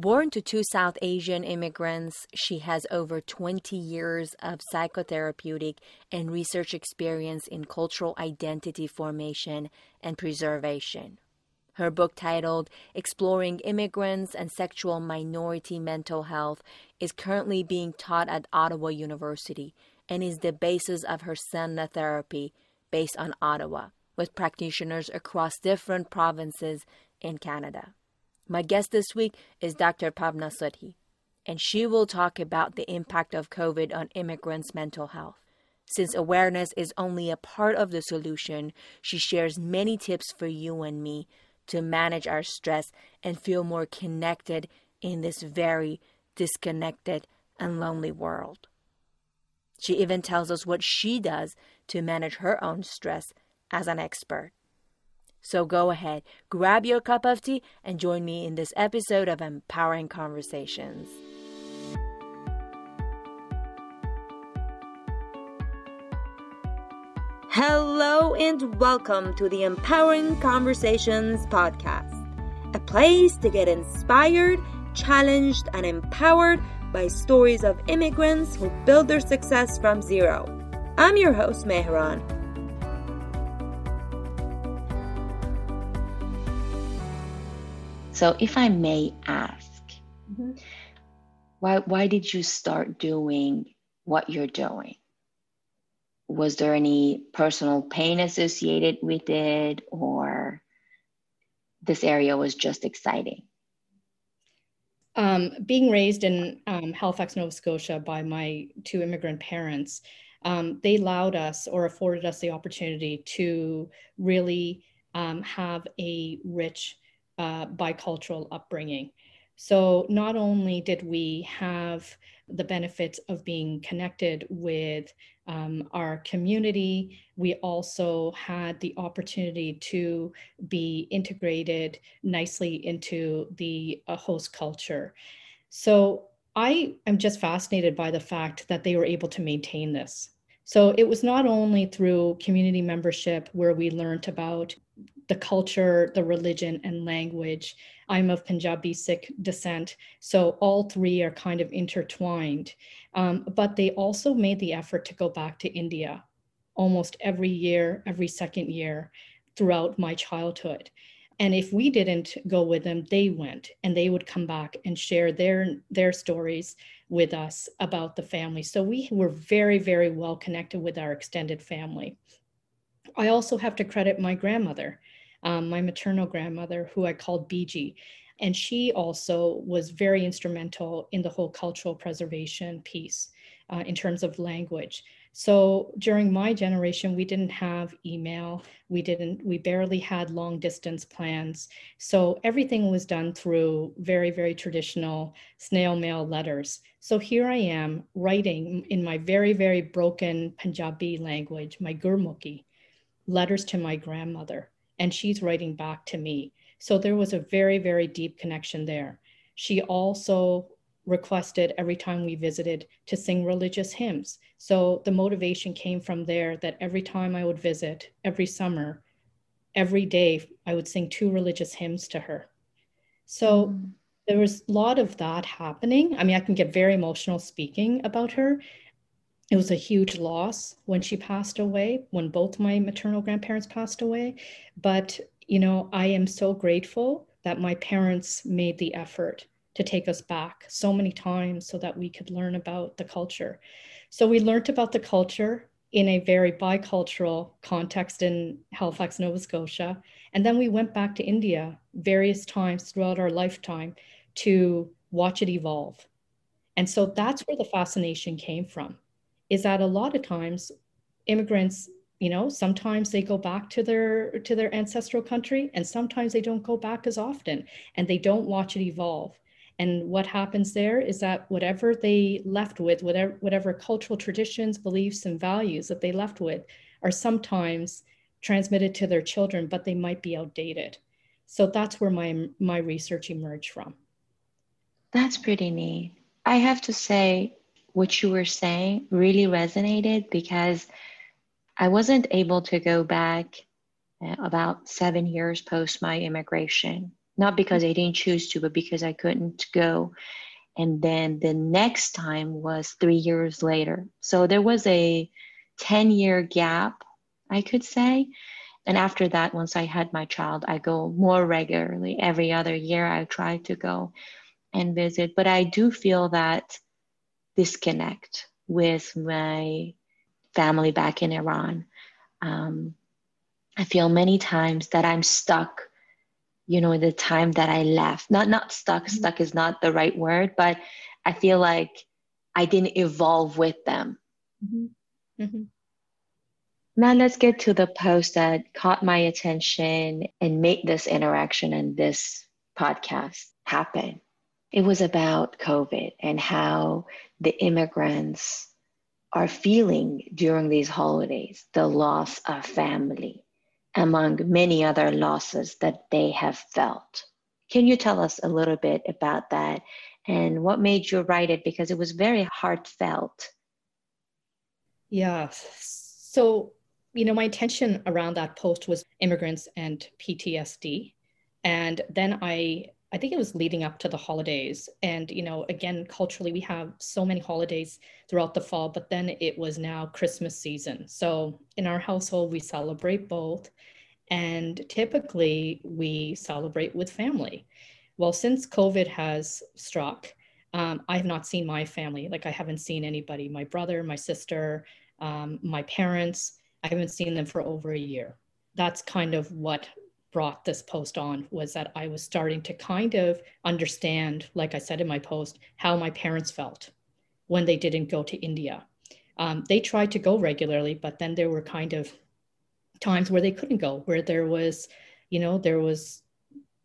Born to two South Asian immigrants, she has over 20 years of psychotherapeutic and research experience in cultural identity formation and preservation. Her book titled Exploring Immigrants and Sexual Minority Mental Health is currently being taught at Ottawa University and is the basis of her Sedna therapy based on Ottawa with practitioners across different provinces in Canada. My guest this week is Dr. Pavna Sandhu, and she will talk about the impact of COVID on immigrants' mental health. Since awareness is only a part of the solution, she shares many tips for you and me to manage our stress and feel more connected in this very disconnected and lonely world. She even tells us what she does to manage her own stress as an expert. So go ahead, grab your cup of tea, and join me in this episode of Empowering Conversations. Hello, and welcome to the Empowering Conversations podcast, a place to get inspired, challenged, and empowered by stories of immigrants who build their success from zero. I'm your host, Mehran So, if I may ask, mm-hmm. why, why did you start doing what you're doing? Was there any personal pain associated with it, or this area was just exciting? Um, being raised in um, Halifax, Nova Scotia by my two immigrant parents, um, they allowed us or afforded us the opportunity to really um, have a rich uh, bicultural upbringing. So not only did we have the benefits of being connected with um, our community, we also had the opportunity to be integrated nicely into the uh, host culture. So I am just fascinated by the fact that they were able to maintain this. So it was not only through community membership where we learned about the culture, the religion, and language. I'm of Punjabi Sikh descent, so all three are kind of intertwined. Um, but they also made the effort to go back to India almost every year, every second year throughout my childhood. And if we didn't go with them, they went and they would come back and share their, their stories with us about the family. So we were very, very well connected with our extended family. I also have to credit my grandmother um, my maternal grandmother, who I called Biji. And she also was very instrumental in the whole cultural preservation piece uh, in terms of language. So during my generation, we didn't have email. We didn't, we barely had long distance plans. So everything was done through very, very traditional snail mail letters. So here I am writing in my very, very broken Punjabi language, my Gurmukhi, letters to my grandmother and she's writing back to me. So there was a very, very deep connection there. She also requested every time we visited to sing religious hymns. So the motivation came from there that every time I would visit, every summer, every day, I would sing two religious hymns to her. So mm. there was a lot of that happening. I mean, I can get very emotional speaking about her it was a huge loss when she passed away, when both my maternal grandparents passed away. But, you know, I am so grateful that my parents made the effort to take us back so many times so that we could learn about the culture. So we learned about the culture in a very bicultural context in Halifax, Nova Scotia. And then we went back to India various times throughout our lifetime to watch it evolve. And so that's where the fascination came from is that a lot of times immigrants you know sometimes they go back to their to their ancestral country and sometimes they don't go back as often and they don't watch it evolve. And what happens there is that whatever they left with whatever whatever cultural traditions beliefs and values that they left with are sometimes transmitted to their children but they might be outdated. So that's where my my research emerged from. That's pretty neat. I have to say what you were saying really resonated because I wasn't able to go back uh, about seven years post my immigration not because I didn't choose to, but because I couldn't go. And then the next time was three years later. So there was a 10 year gap, I could say. And after that, once I had my child, I go more regularly. Every other year, I try to go and visit. But I do feel that disconnect with my family back in Iran. Um, I feel many times that I'm stuck, you know, in the time that I left. Not not stuck. Mm-hmm. Stuck is not the right word, but I feel like I didn't evolve with them. Mm-hmm. Mm-hmm. Now let's get to the post that caught my attention and made this interaction and this podcast happen. It was about COVID and how the immigrants are feeling during these holidays the loss of family, among many other losses that they have felt. Can you tell us a little bit about that and what made you write it? Because it was very heartfelt. Yeah. So you know, my intention around that post was immigrants and PTSD. And then I I think it was leading up to the holidays. And, you know, again, culturally, we have so many holidays throughout the fall, but then it was now Christmas season. So in our household, we celebrate both. And typically, we celebrate with family. Well, since COVID has struck, um, I have not seen my family. Like, I haven't seen anybody my brother, my sister, um, my parents. I haven't seen them for over a year. That's kind of what brought this post on was that I was starting to kind of understand, like I said in my post, how my parents felt when they didn't go to India. Um, they tried to go regularly, but then there were kind of times where they couldn't go, where there was, you know, there was,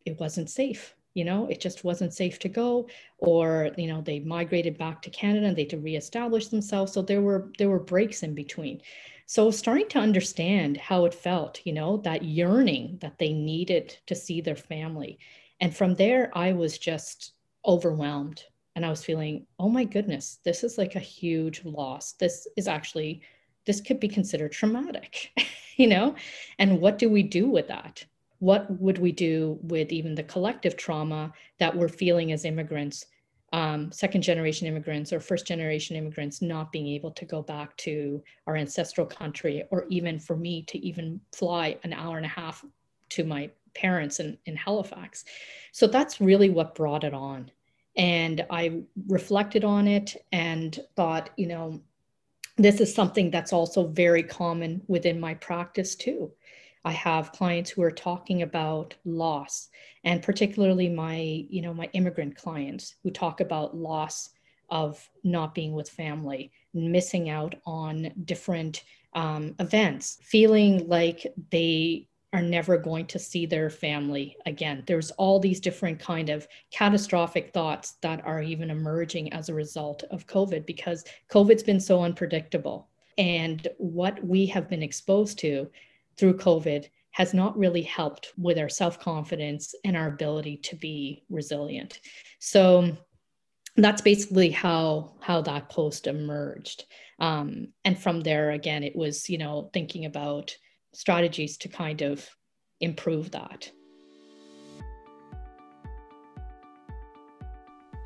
it wasn't safe. You know, it just wasn't safe to go, or you know, they migrated back to Canada and they had to reestablish themselves. So there were there were breaks in between. So starting to understand how it felt, you know, that yearning that they needed to see their family. And from there, I was just overwhelmed and I was feeling, oh my goodness, this is like a huge loss. This is actually, this could be considered traumatic, you know? And what do we do with that? What would we do with even the collective trauma that we're feeling as immigrants um, second generation immigrants or first generation immigrants not being able to go back to our ancestral country, or even for me to even fly an hour and a half to my parents in, in Halifax. So that's really what brought it on. And I reflected on it and thought, you know, this is something that's also very common within my practice too. I have clients who are talking about loss, and particularly my, you know, my immigrant clients who talk about loss of not being with family, missing out on different um, events, feeling like they are never going to see their family again. There's all these different kind of catastrophic thoughts that are even emerging as a result of COVID because COVID's been so unpredictable. And what we have been exposed to through COVID has not really helped with our self confidence and our ability to be resilient. So that's basically how how that post emerged. Um, and from there, again, it was you know thinking about strategies to kind of improve that.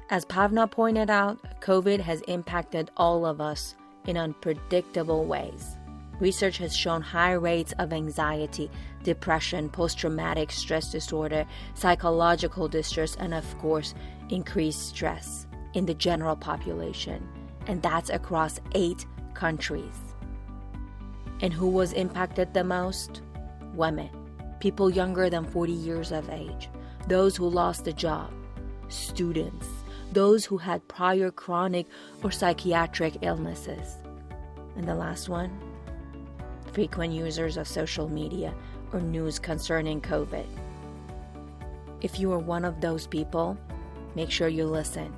As Pavna pointed out, COVID has impacted all of us in unpredictable ways. Research has shown high rates of anxiety, depression, post traumatic stress disorder, psychological distress, and of course, increased stress in the general population. And that's across eight countries. And who was impacted the most? Women, people younger than 40 years of age, those who lost a job, students, those who had prior chronic or psychiatric illnesses. And the last one, frequent users of social media or news concerning COVID. If you are one of those people, make sure you listen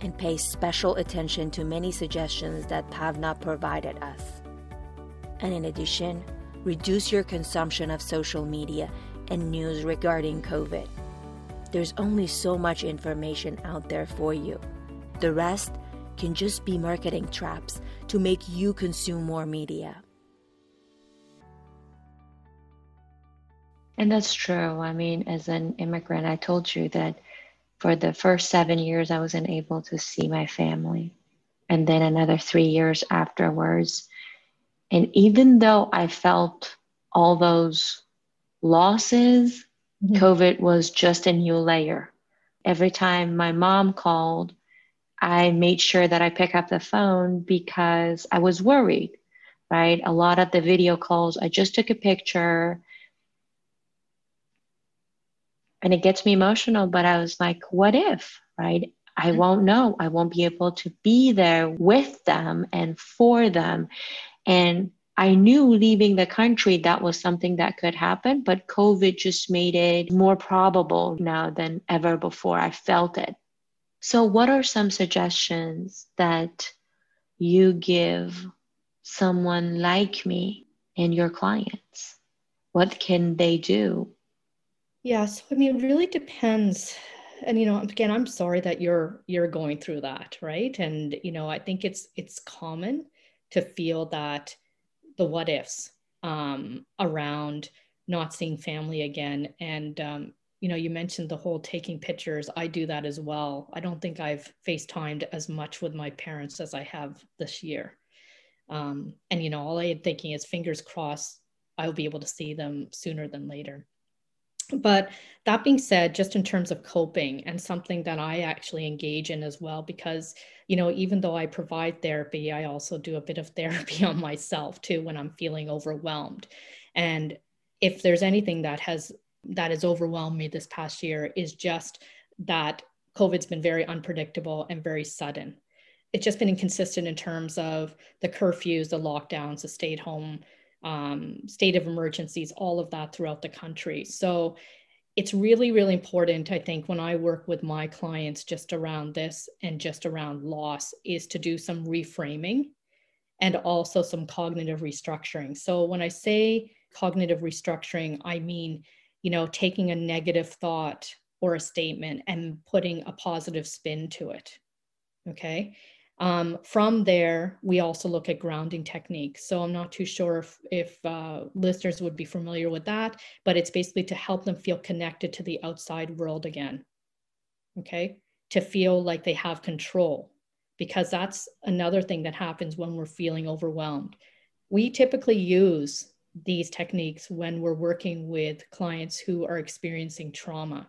and pay special attention to many suggestions that Pavna provided us. And in addition, reduce your consumption of social media and news regarding COVID. There's only so much information out there for you. The rest can just be marketing traps to make you consume more media. And that's true. I mean, as an immigrant, I told you that for the first seven years, I wasn't able to see my family. And then another three years afterwards. And even though I felt all those losses, mm-hmm. COVID was just a new layer. Every time my mom called, I made sure that I pick up the phone because I was worried, right? A lot of the video calls, I just took a picture and it gets me emotional, but I was like, what if, right? I mm-hmm. won't know. I won't be able to be there with them and for them. And I knew leaving the country that was something that could happen, but COVID just made it more probable now than ever before. I felt it. So, what are some suggestions that you give someone like me and your clients? What can they do? Yeah, so I mean, it really depends. And you know, again, I'm sorry that you're you're going through that, right? And you know, I think it's it's common to feel that the what ifs um, around not seeing family again. And, um, you know, you mentioned the whole taking pictures. I do that as well. I don't think I've FaceTimed as much with my parents as I have this year. Um, and, you know, all I am thinking is fingers crossed, I'll be able to see them sooner than later. But that being said, just in terms of coping and something that I actually engage in as well, because, you know, even though I provide therapy, I also do a bit of therapy on myself too when I'm feeling overwhelmed. And if there's anything that has that has overwhelmed me this past year is just that COVID's been very unpredictable and very sudden. It's just been inconsistent in terms of the curfews, the lockdowns, the stay at home um, state of emergencies, all of that throughout the country. So it's really, really important, I think, when I work with my clients just around this and just around loss, is to do some reframing and also some cognitive restructuring. So when I say cognitive restructuring, I mean, you know, taking a negative thought or a statement and putting a positive spin to it. Okay. Um, from there, we also look at grounding techniques. So I'm not too sure if, if uh, listeners would be familiar with that, but it's basically to help them feel connected to the outside world again. Okay. To feel like they have control, because that's another thing that happens when we're feeling overwhelmed. We typically use these techniques when we're working with clients who are experiencing trauma,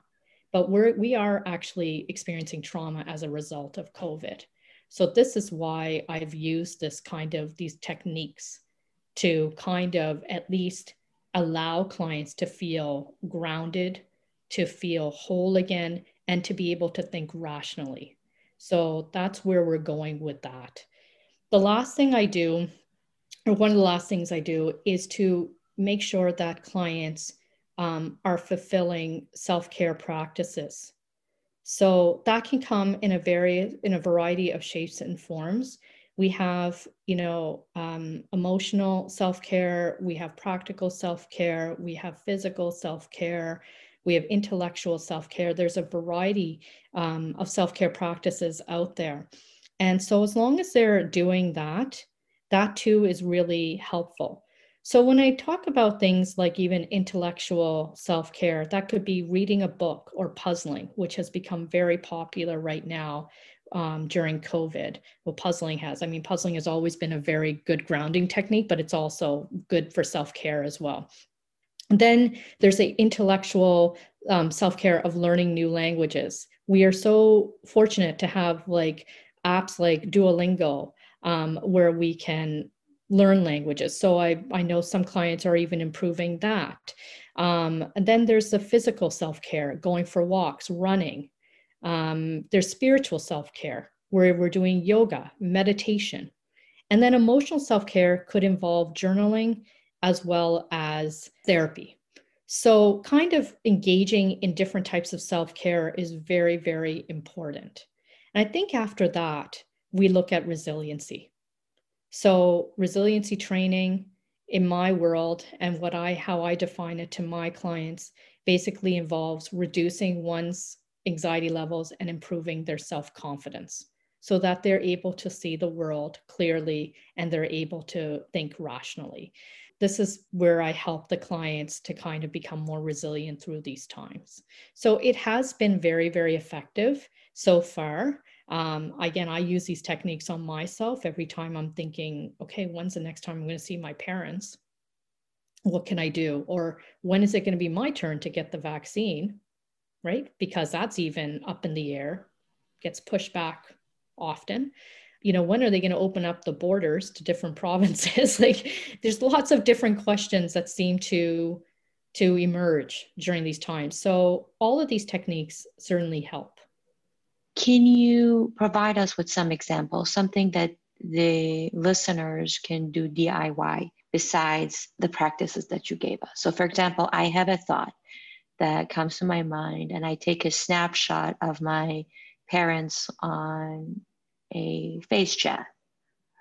but we're, we are actually experiencing trauma as a result of COVID. So this is why I've used this kind of these techniques to kind of at least allow clients to feel grounded, to feel whole again, and to be able to think rationally. So that's where we're going with that. The last thing I do, or one of the last things I do, is to make sure that clients um, are fulfilling self care practices. So that can come in a very in a variety of shapes and forms. We have, you know, um, emotional self care. We have practical self care. We have physical self care. We have intellectual self care. There's a variety um, of self care practices out there, and so as long as they're doing that, that too is really helpful. So when I talk about things like even intellectual self-care, that could be reading a book or puzzling, which has become very popular right now um, during COVID. Well, puzzling has. I mean, puzzling has always been a very good grounding technique, but it's also good for self-care as well. Then there's the intellectual um, self-care of learning new languages. We are so fortunate to have like apps like Duolingo, um, where we can learn languages. So I, I know some clients are even improving that. Um, and then there's the physical self care, going for walks, running. Um, there's spiritual self care, where we're doing yoga, meditation. And then emotional self care could involve journaling as well as therapy. So, kind of engaging in different types of self care is very, very important. And I think after that, we look at resiliency. So resiliency training in my world and what I how I define it to my clients basically involves reducing one's anxiety levels and improving their self-confidence so that they're able to see the world clearly and they're able to think rationally. this is where I help the clients to kind of become more resilient through these times. So it has been very, very effective so far. Um, again, I use these techniques on myself every time I'm thinking, okay, when's the next time I'm going to see my parents? What can I do? Or when is it going to be my turn to get the vaccine? Right? Because that's even up in the air, gets pushed back often you know when are they going to open up the borders to different provinces like there's lots of different questions that seem to to emerge during these times so all of these techniques certainly help can you provide us with some examples something that the listeners can do diy besides the practices that you gave us so for example i have a thought that comes to my mind and i take a snapshot of my parents on a face chat,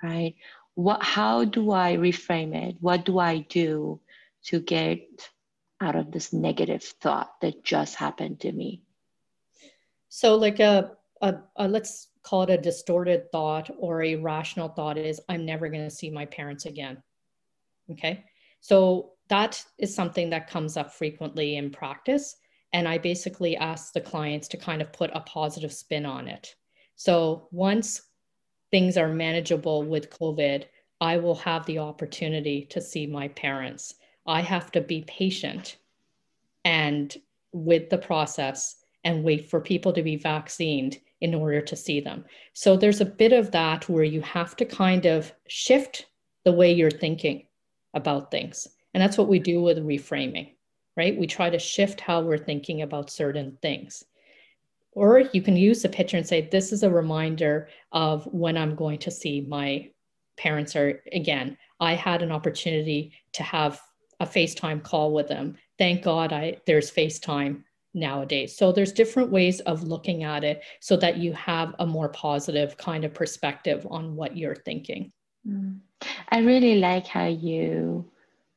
right? What, how do I reframe it? What do I do to get out of this negative thought that just happened to me? So, like a, a, a let's call it a distorted thought or a rational thought is, I'm never going to see my parents again. Okay. So, that is something that comes up frequently in practice. And I basically ask the clients to kind of put a positive spin on it. So once things are manageable with COVID, I will have the opportunity to see my parents. I have to be patient and with the process and wait for people to be vaccinated in order to see them. So there's a bit of that where you have to kind of shift the way you're thinking about things. And that's what we do with reframing, right? We try to shift how we're thinking about certain things. Or you can use the picture and say, This is a reminder of when I'm going to see my parents or again. I had an opportunity to have a FaceTime call with them. Thank God I there's FaceTime nowadays. So there's different ways of looking at it so that you have a more positive kind of perspective on what you're thinking. Mm. I really like how you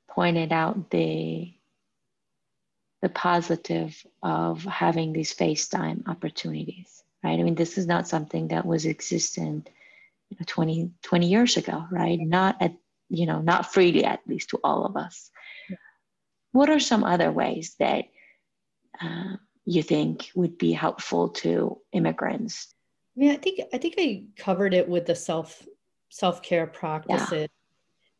pointed out the the positive of having these FaceTime opportunities, right? I mean, this is not something that was existent you know, 20, 20 years ago, right? Not at, you know, not freely, at least to all of us. Yeah. What are some other ways that uh, you think would be helpful to immigrants? Yeah, I think I think I covered it with the self self care practices. Yeah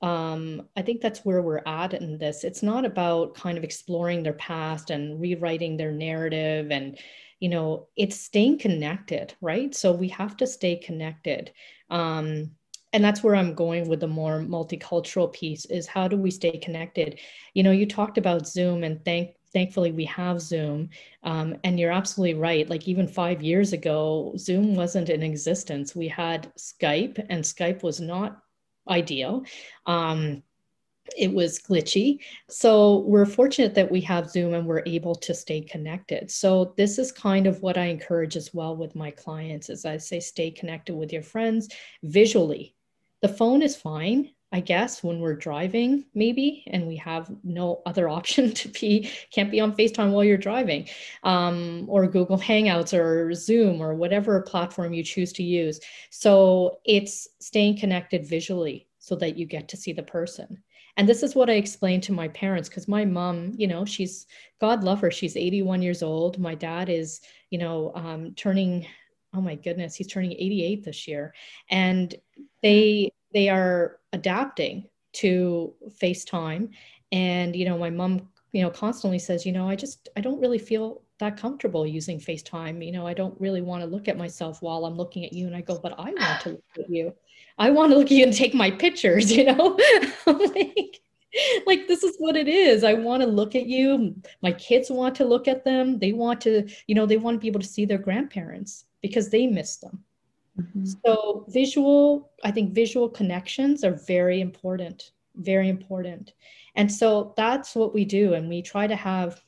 um, I think that's where we're at in this. It's not about kind of exploring their past and rewriting their narrative and, you know, it's staying connected, right? So we have to stay connected. Um, and that's where I'm going with the more multicultural piece is how do we stay connected? You know, you talked about Zoom and thank thankfully we have zoom um, and you're absolutely right like even five years ago zoom wasn't in existence we had skype and skype was not ideal. Um, it was glitchy. So we're fortunate that we have Zoom and we're able to stay connected. So this is kind of what I encourage as well with my clients as I say stay connected with your friends visually. The phone is fine. I guess when we're driving, maybe, and we have no other option to be, can't be on FaceTime while you're driving, um, or Google Hangouts or Zoom or whatever platform you choose to use. So it's staying connected visually so that you get to see the person. And this is what I explained to my parents because my mom, you know, she's, God love her, she's 81 years old. My dad is, you know, um, turning, oh my goodness, he's turning 88 this year. And they, they are adapting to FaceTime. And, you know, my mom, you know, constantly says, you know, I just, I don't really feel that comfortable using FaceTime. You know, I don't really want to look at myself while I'm looking at you. And I go, but I want to look at you. I want to look at you and take my pictures, you know? like, like this is what it is. I want to look at you. My kids want to look at them. They want to, you know, they want to be able to see their grandparents because they miss them. Mm-hmm. So visual, I think visual connections are very important, very important. And so that's what we do. And we try to have,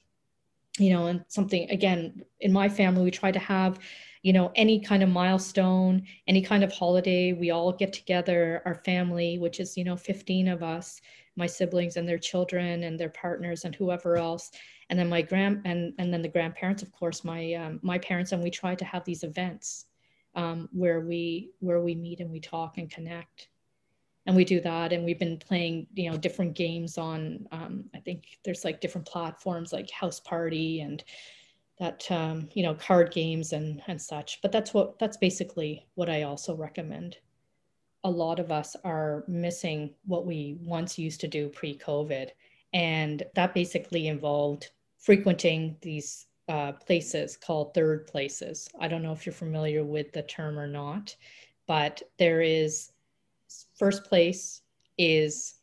you know, and something again, in my family, we try to have, you know, any kind of milestone, any kind of holiday, we all get together, our family, which is, you know, 15 of us, my siblings and their children and their partners and whoever else. And then my grand and, and then the grandparents, of course, my um, my parents, and we try to have these events um, where we where we meet and we talk and connect. And we do that and we've been playing you know different games on um, i think there's like different platforms like house party and that um, you know card games and and such. But that's what that's basically what i also recommend. A lot of us are missing what we once used to do pre-covid. And that basically involved frequenting these uh, places called third places i don't know if you're familiar with the term or not but there is first place is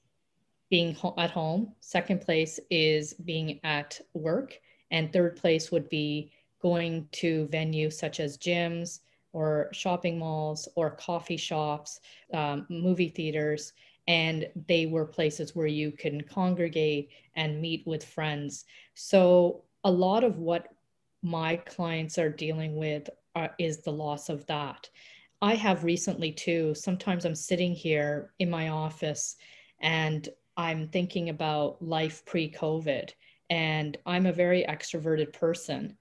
being at home second place is being at work and third place would be going to venues such as gyms or shopping malls or coffee shops, um, movie theaters. And they were places where you can congregate and meet with friends. So, a lot of what my clients are dealing with uh, is the loss of that. I have recently too. Sometimes I'm sitting here in my office and I'm thinking about life pre COVID and i'm a very extroverted person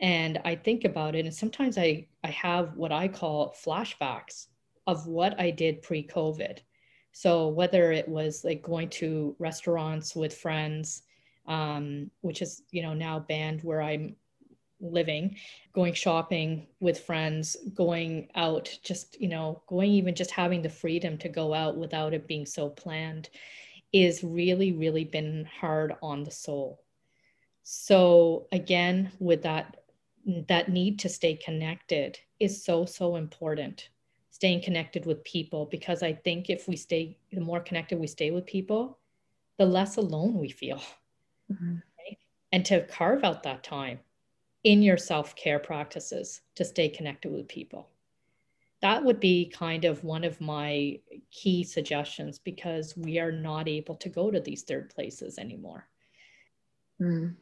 and i think about it and sometimes i i have what i call flashbacks of what i did pre-covid so whether it was like going to restaurants with friends um, which is you know now banned where i'm living going shopping with friends going out just you know going even just having the freedom to go out without it being so planned is really really been hard on the soul so again, with that that need to stay connected is so so important. Staying connected with people because I think if we stay the more connected we stay with people, the less alone we feel. Mm-hmm. Right? And to carve out that time in your self-care practices to stay connected with people. That would be kind of one of my key suggestions because we are not able to go to these third places anymore. Mm.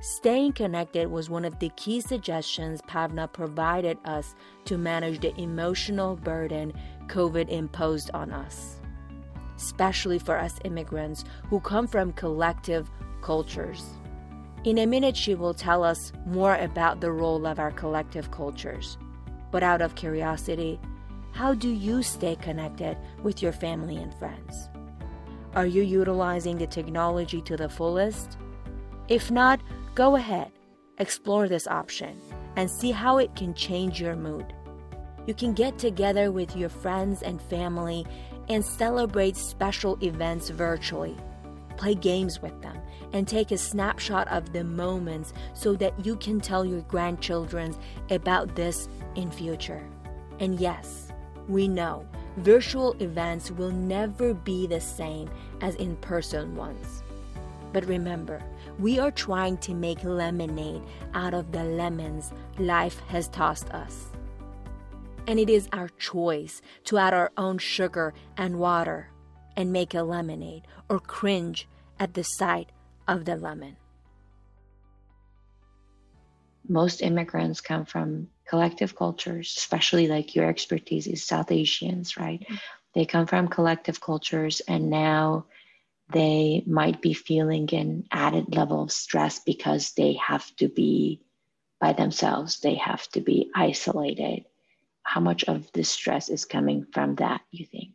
Staying connected was one of the key suggestions Pavna provided us to manage the emotional burden COVID imposed on us, especially for us immigrants who come from collective cultures. In a minute, she will tell us more about the role of our collective cultures. But out of curiosity, how do you stay connected with your family and friends? Are you utilizing the technology to the fullest? If not, Go ahead, explore this option, and see how it can change your mood. You can get together with your friends and family and celebrate special events virtually. Play games with them and take a snapshot of the moments so that you can tell your grandchildren about this in future. And yes, we know virtual events will never be the same as in-person ones. But remember, we are trying to make lemonade out of the lemons life has tossed us. And it is our choice to add our own sugar and water and make a lemonade or cringe at the sight of the lemon. Most immigrants come from collective cultures, especially like your expertise is South Asians, right? Mm-hmm. They come from collective cultures and now they might be feeling an added level of stress because they have to be by themselves, they have to be isolated. How much of this stress is coming from that, you think?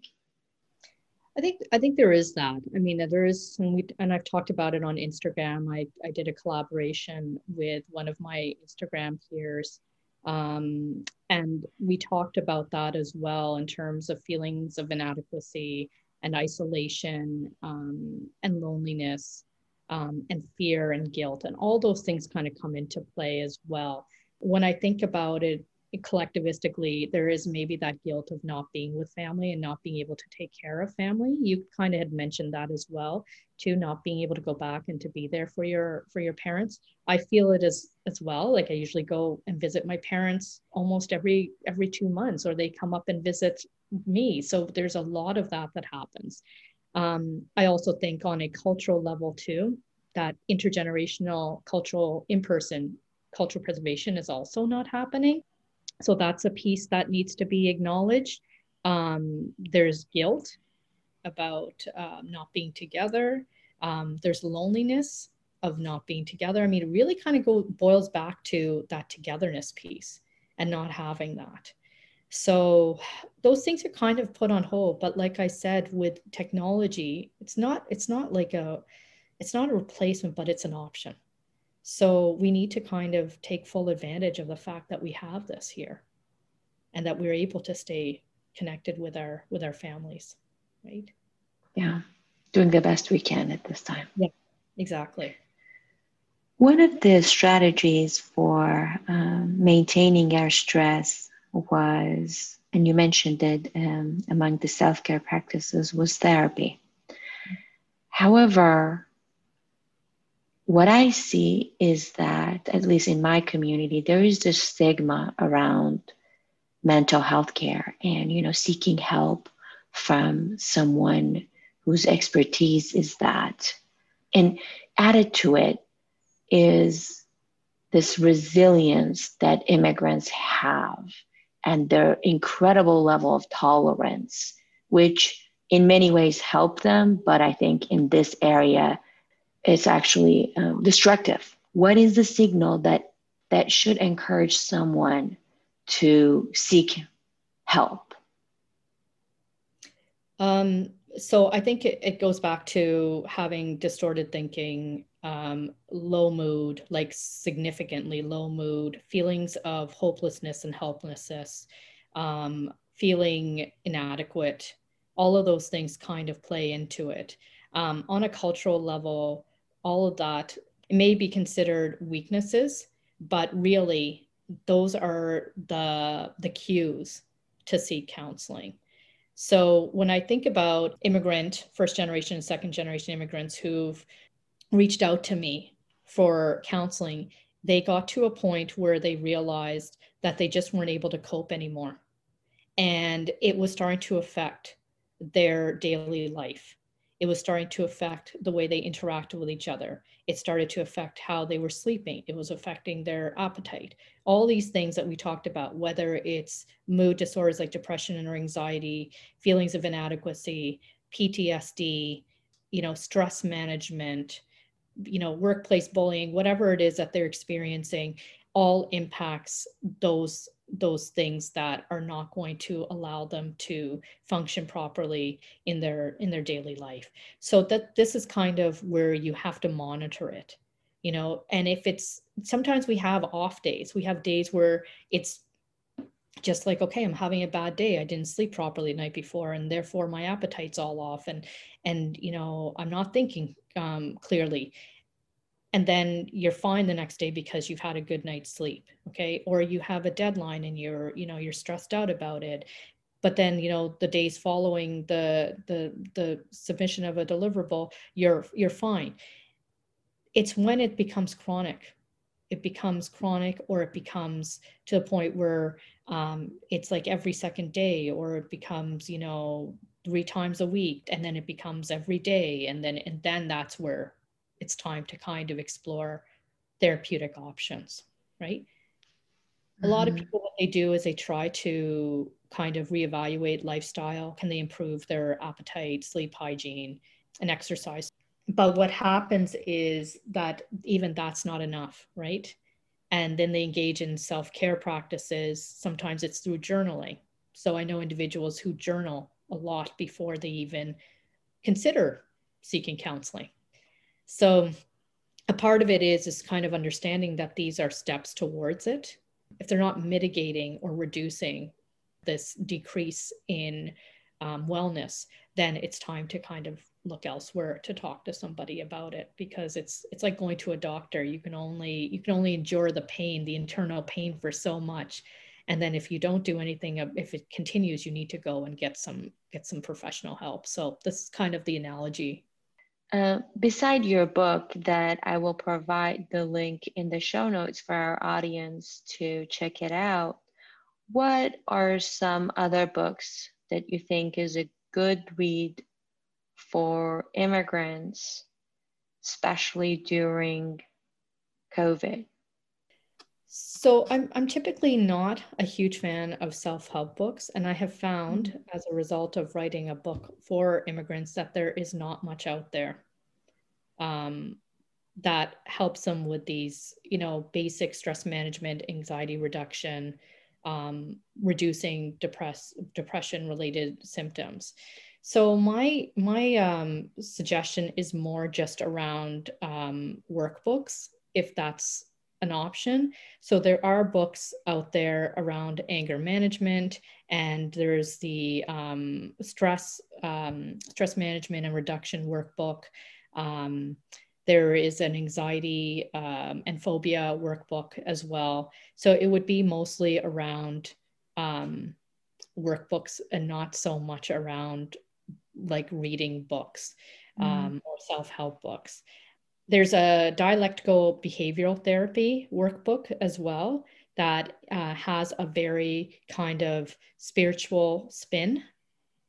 I think I think there is that. I mean, there is, and we and I've talked about it on Instagram. I I did a collaboration with one of my Instagram peers, um, and we talked about that as well in terms of feelings of inadequacy and isolation um, and loneliness um, and fear and guilt. And all those things kind of come into play as well. When I think about it collectivistically, there is maybe that guilt of not being with family and not being able to take care of family. You kind of had mentioned that as well, to not being able to go back and to be there for your for your parents. I feel it as as well. Like I usually go and visit my parents almost every every two months, or they come up and visit me. So there's a lot of that that happens. Um, I also think on a cultural level too, that intergenerational cultural in-person cultural preservation is also not happening. So that's a piece that needs to be acknowledged. Um, there's guilt about uh, not being together. Um, there's loneliness of not being together. I mean, it really kind of go boils back to that togetherness piece and not having that. So those things are kind of put on hold. But like I said, with technology, it's not it's not like a it's not a replacement, but it's an option. So we need to kind of take full advantage of the fact that we have this here and that we're able to stay connected with our with our families, right? Yeah. Doing the best we can at this time. Yeah, exactly. One of the strategies for um, maintaining our stress was, and you mentioned it um, among the self care practices, was therapy. However, what I see is that, at least in my community, there is this stigma around mental health care and, you know, seeking help from someone whose expertise is that. And added to it is this resilience that immigrants have and their incredible level of tolerance, which in many ways help them, but I think in this area, it's actually um, destructive. What is the signal that that should encourage someone to seek help? Um, so I think it, it, goes back to having distorted thinking, um, low mood, like significantly low mood, feelings of hopelessness and helplessness, um, feeling inadequate. All of those things kind of play into it. Um, on a cultural level, all of that may be considered weaknesses, but really those are the the cues to seek counseling. So when I think about immigrant, first generation and second generation immigrants who've reached out to me for counseling, they got to a point where they realized that they just weren't able to cope anymore. And it was starting to affect their daily life it was starting to affect the way they interacted with each other. It started to affect how they were sleeping. It was affecting their appetite. All these things that we talked about, whether it's mood disorders like depression or anxiety, feelings of inadequacy, PTSD, you know, stress management, you know, workplace bullying, whatever it is that they're experiencing, all impacts those those things that are not going to allow them to function properly in their in their daily life. So that this is kind of where you have to monitor it you know? And if it's sometimes we have off days. We have days where it's just like okay i'm having a bad day. I didn't sleep properly the night before and therefore my appetite's all off and and you know i'm not thinking um, clearly and then you're fine the next day because you've had a good night's sleep okay? Or you have a deadline and you're you know you're stressed out about it. But then you know the days following the the the submission of a deliverable you're you're fine. It's when it becomes chronic. It becomes chronic or it becomes to the point where um, it's like every second day or it becomes you know three times a week and then it becomes every day and then and then that's where it's time to kind of explore therapeutic options, right? Mm-hmm. A lot of mm-hmm. people, what they do is they try to kind of reevaluate lifestyle. Can they improve their appetite, sleep hygiene, and exercise? But what happens is that even that's not enough, right? And then they engage in self care practices. Sometimes it's through journaling. So I know individuals who journal a lot before they even consider seeking counseling. So a part of it is is kind of understanding that these are steps towards it. If they're not mitigating or reducing this decrease in um, wellness, then it's time to kind of look elsewhere to talk to somebody about it because it's it's like going to a doctor. You can only you can only endure the pain the internal pain for so much. And then if you don't do anything if it continues you need to go and get some get some professional help. So this is kind of the analogy uh, beside your book that I will provide the link in the show notes for our audience to check it out, what are some other books that you think is a good read for immigrants, especially during COVID? So I'm I'm typically not a huge fan of self-help books and I have found mm-hmm. as a result of writing a book for immigrants that there is not much out there um, that helps them with these, you know, basic stress management, anxiety reduction, um, reducing depress depression related symptoms. So my my um, suggestion is more just around um, workbooks, if that's an option. So there are books out there around anger management, and there's the um, stress um, stress management and reduction workbook. Um, there is an anxiety um, and phobia workbook as well. So it would be mostly around um, workbooks and not so much around like reading books mm. or self help books. There's a dialectical behavioral therapy workbook as well that uh, has a very kind of spiritual spin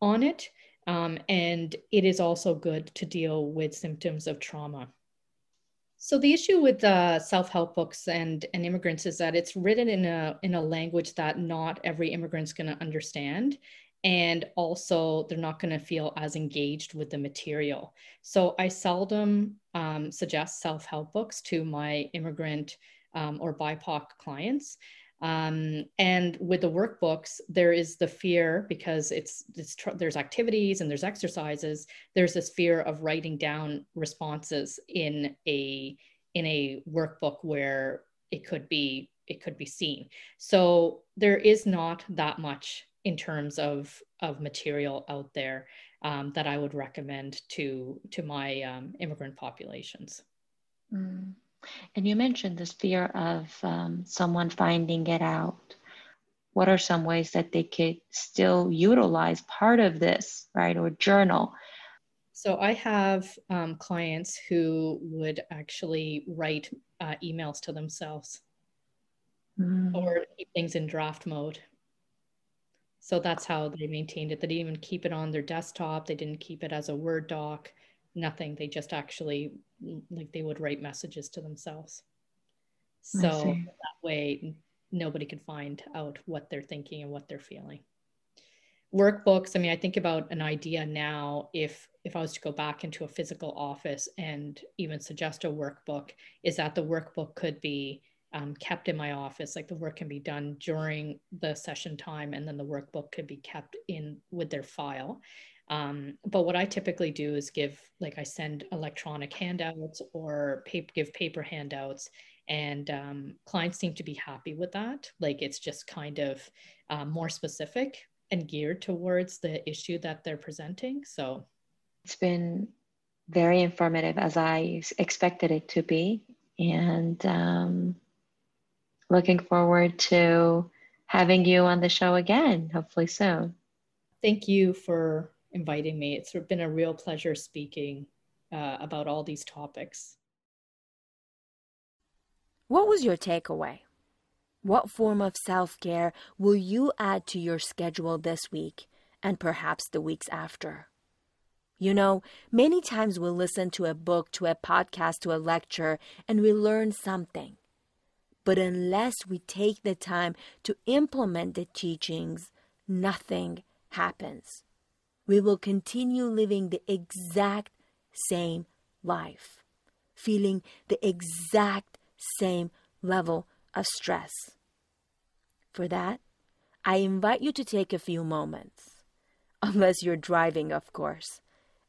on it. Um, and it is also good to deal with symptoms of trauma. So the issue with uh, self-help books and, and immigrants is that it's written in a in a language that not every immigrant's going to understand, and also they're not going to feel as engaged with the material. So I seldom um, suggest self-help books to my immigrant um, or BIPOC clients um, and with the workbooks, there is the fear because it's, it's tr- there's activities and there's exercises. There's this fear of writing down responses in a in a workbook where it could be it could be seen. So there is not that much in terms of of material out there um, that I would recommend to to my um, immigrant populations. Mm. And you mentioned this fear of um, someone finding it out. What are some ways that they could still utilize part of this, right, or journal? So I have um, clients who would actually write uh, emails to themselves mm. or keep things in draft mode. So that's how they maintained it. They didn't even keep it on their desktop. They didn't keep it as a Word doc nothing. They just actually like they would write messages to themselves. So that way nobody could find out what they're thinking and what they're feeling. Workbooks, I mean, I think about an idea now if if I was to go back into a physical office and even suggest a workbook, is that the workbook could be um, kept in my office. Like the work can be done during the session time, and then the workbook could be kept in with their file. Um, but what I typically do is give, like, I send electronic handouts or paper, give paper handouts, and um, clients seem to be happy with that. Like, it's just kind of uh, more specific and geared towards the issue that they're presenting. So, it's been very informative as I expected it to be, and um, looking forward to having you on the show again, hopefully soon. Thank you for inviting me. It's been a real pleasure speaking uh, about all these topics. What was your takeaway? What form of self care will you add to your schedule this week and perhaps the weeks after? You know, many times we listen to a book, to a podcast, to a lecture, and we learn something. But unless we take the time to implement the teachings, nothing happens we will continue living the exact same life, feeling the exact same level of stress. For that, I invite you to take a few moments, unless you're driving, of course,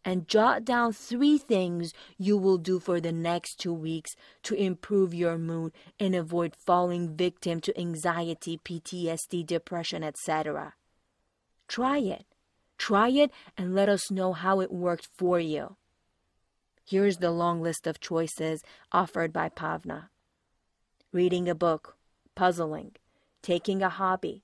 and jot down three things you will do for the next two weeks to improve your mood and avoid falling victim to anxiety, PTSD, depression, etc. Try it Try it and let us know how it worked for you. Here's the long list of choices offered by Pavna reading a book, puzzling, taking a hobby,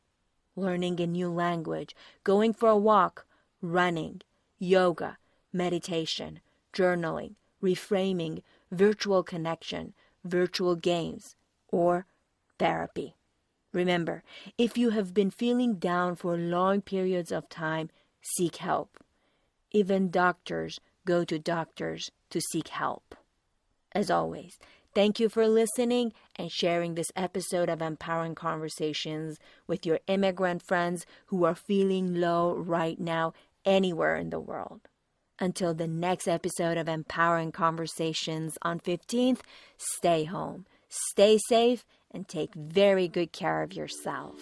learning a new language, going for a walk, running, yoga, meditation, journaling, reframing, virtual connection, virtual games, or therapy. Remember, if you have been feeling down for long periods of time, seek help. Even doctors go to doctors to seek help. As always, thank you for listening and sharing this episode of Empowering Conversations with your immigrant friends who are feeling low right now anywhere in the world. Until the next episode of Empowering Conversations on 15th, stay home, stay safe, and take very good care of yourself.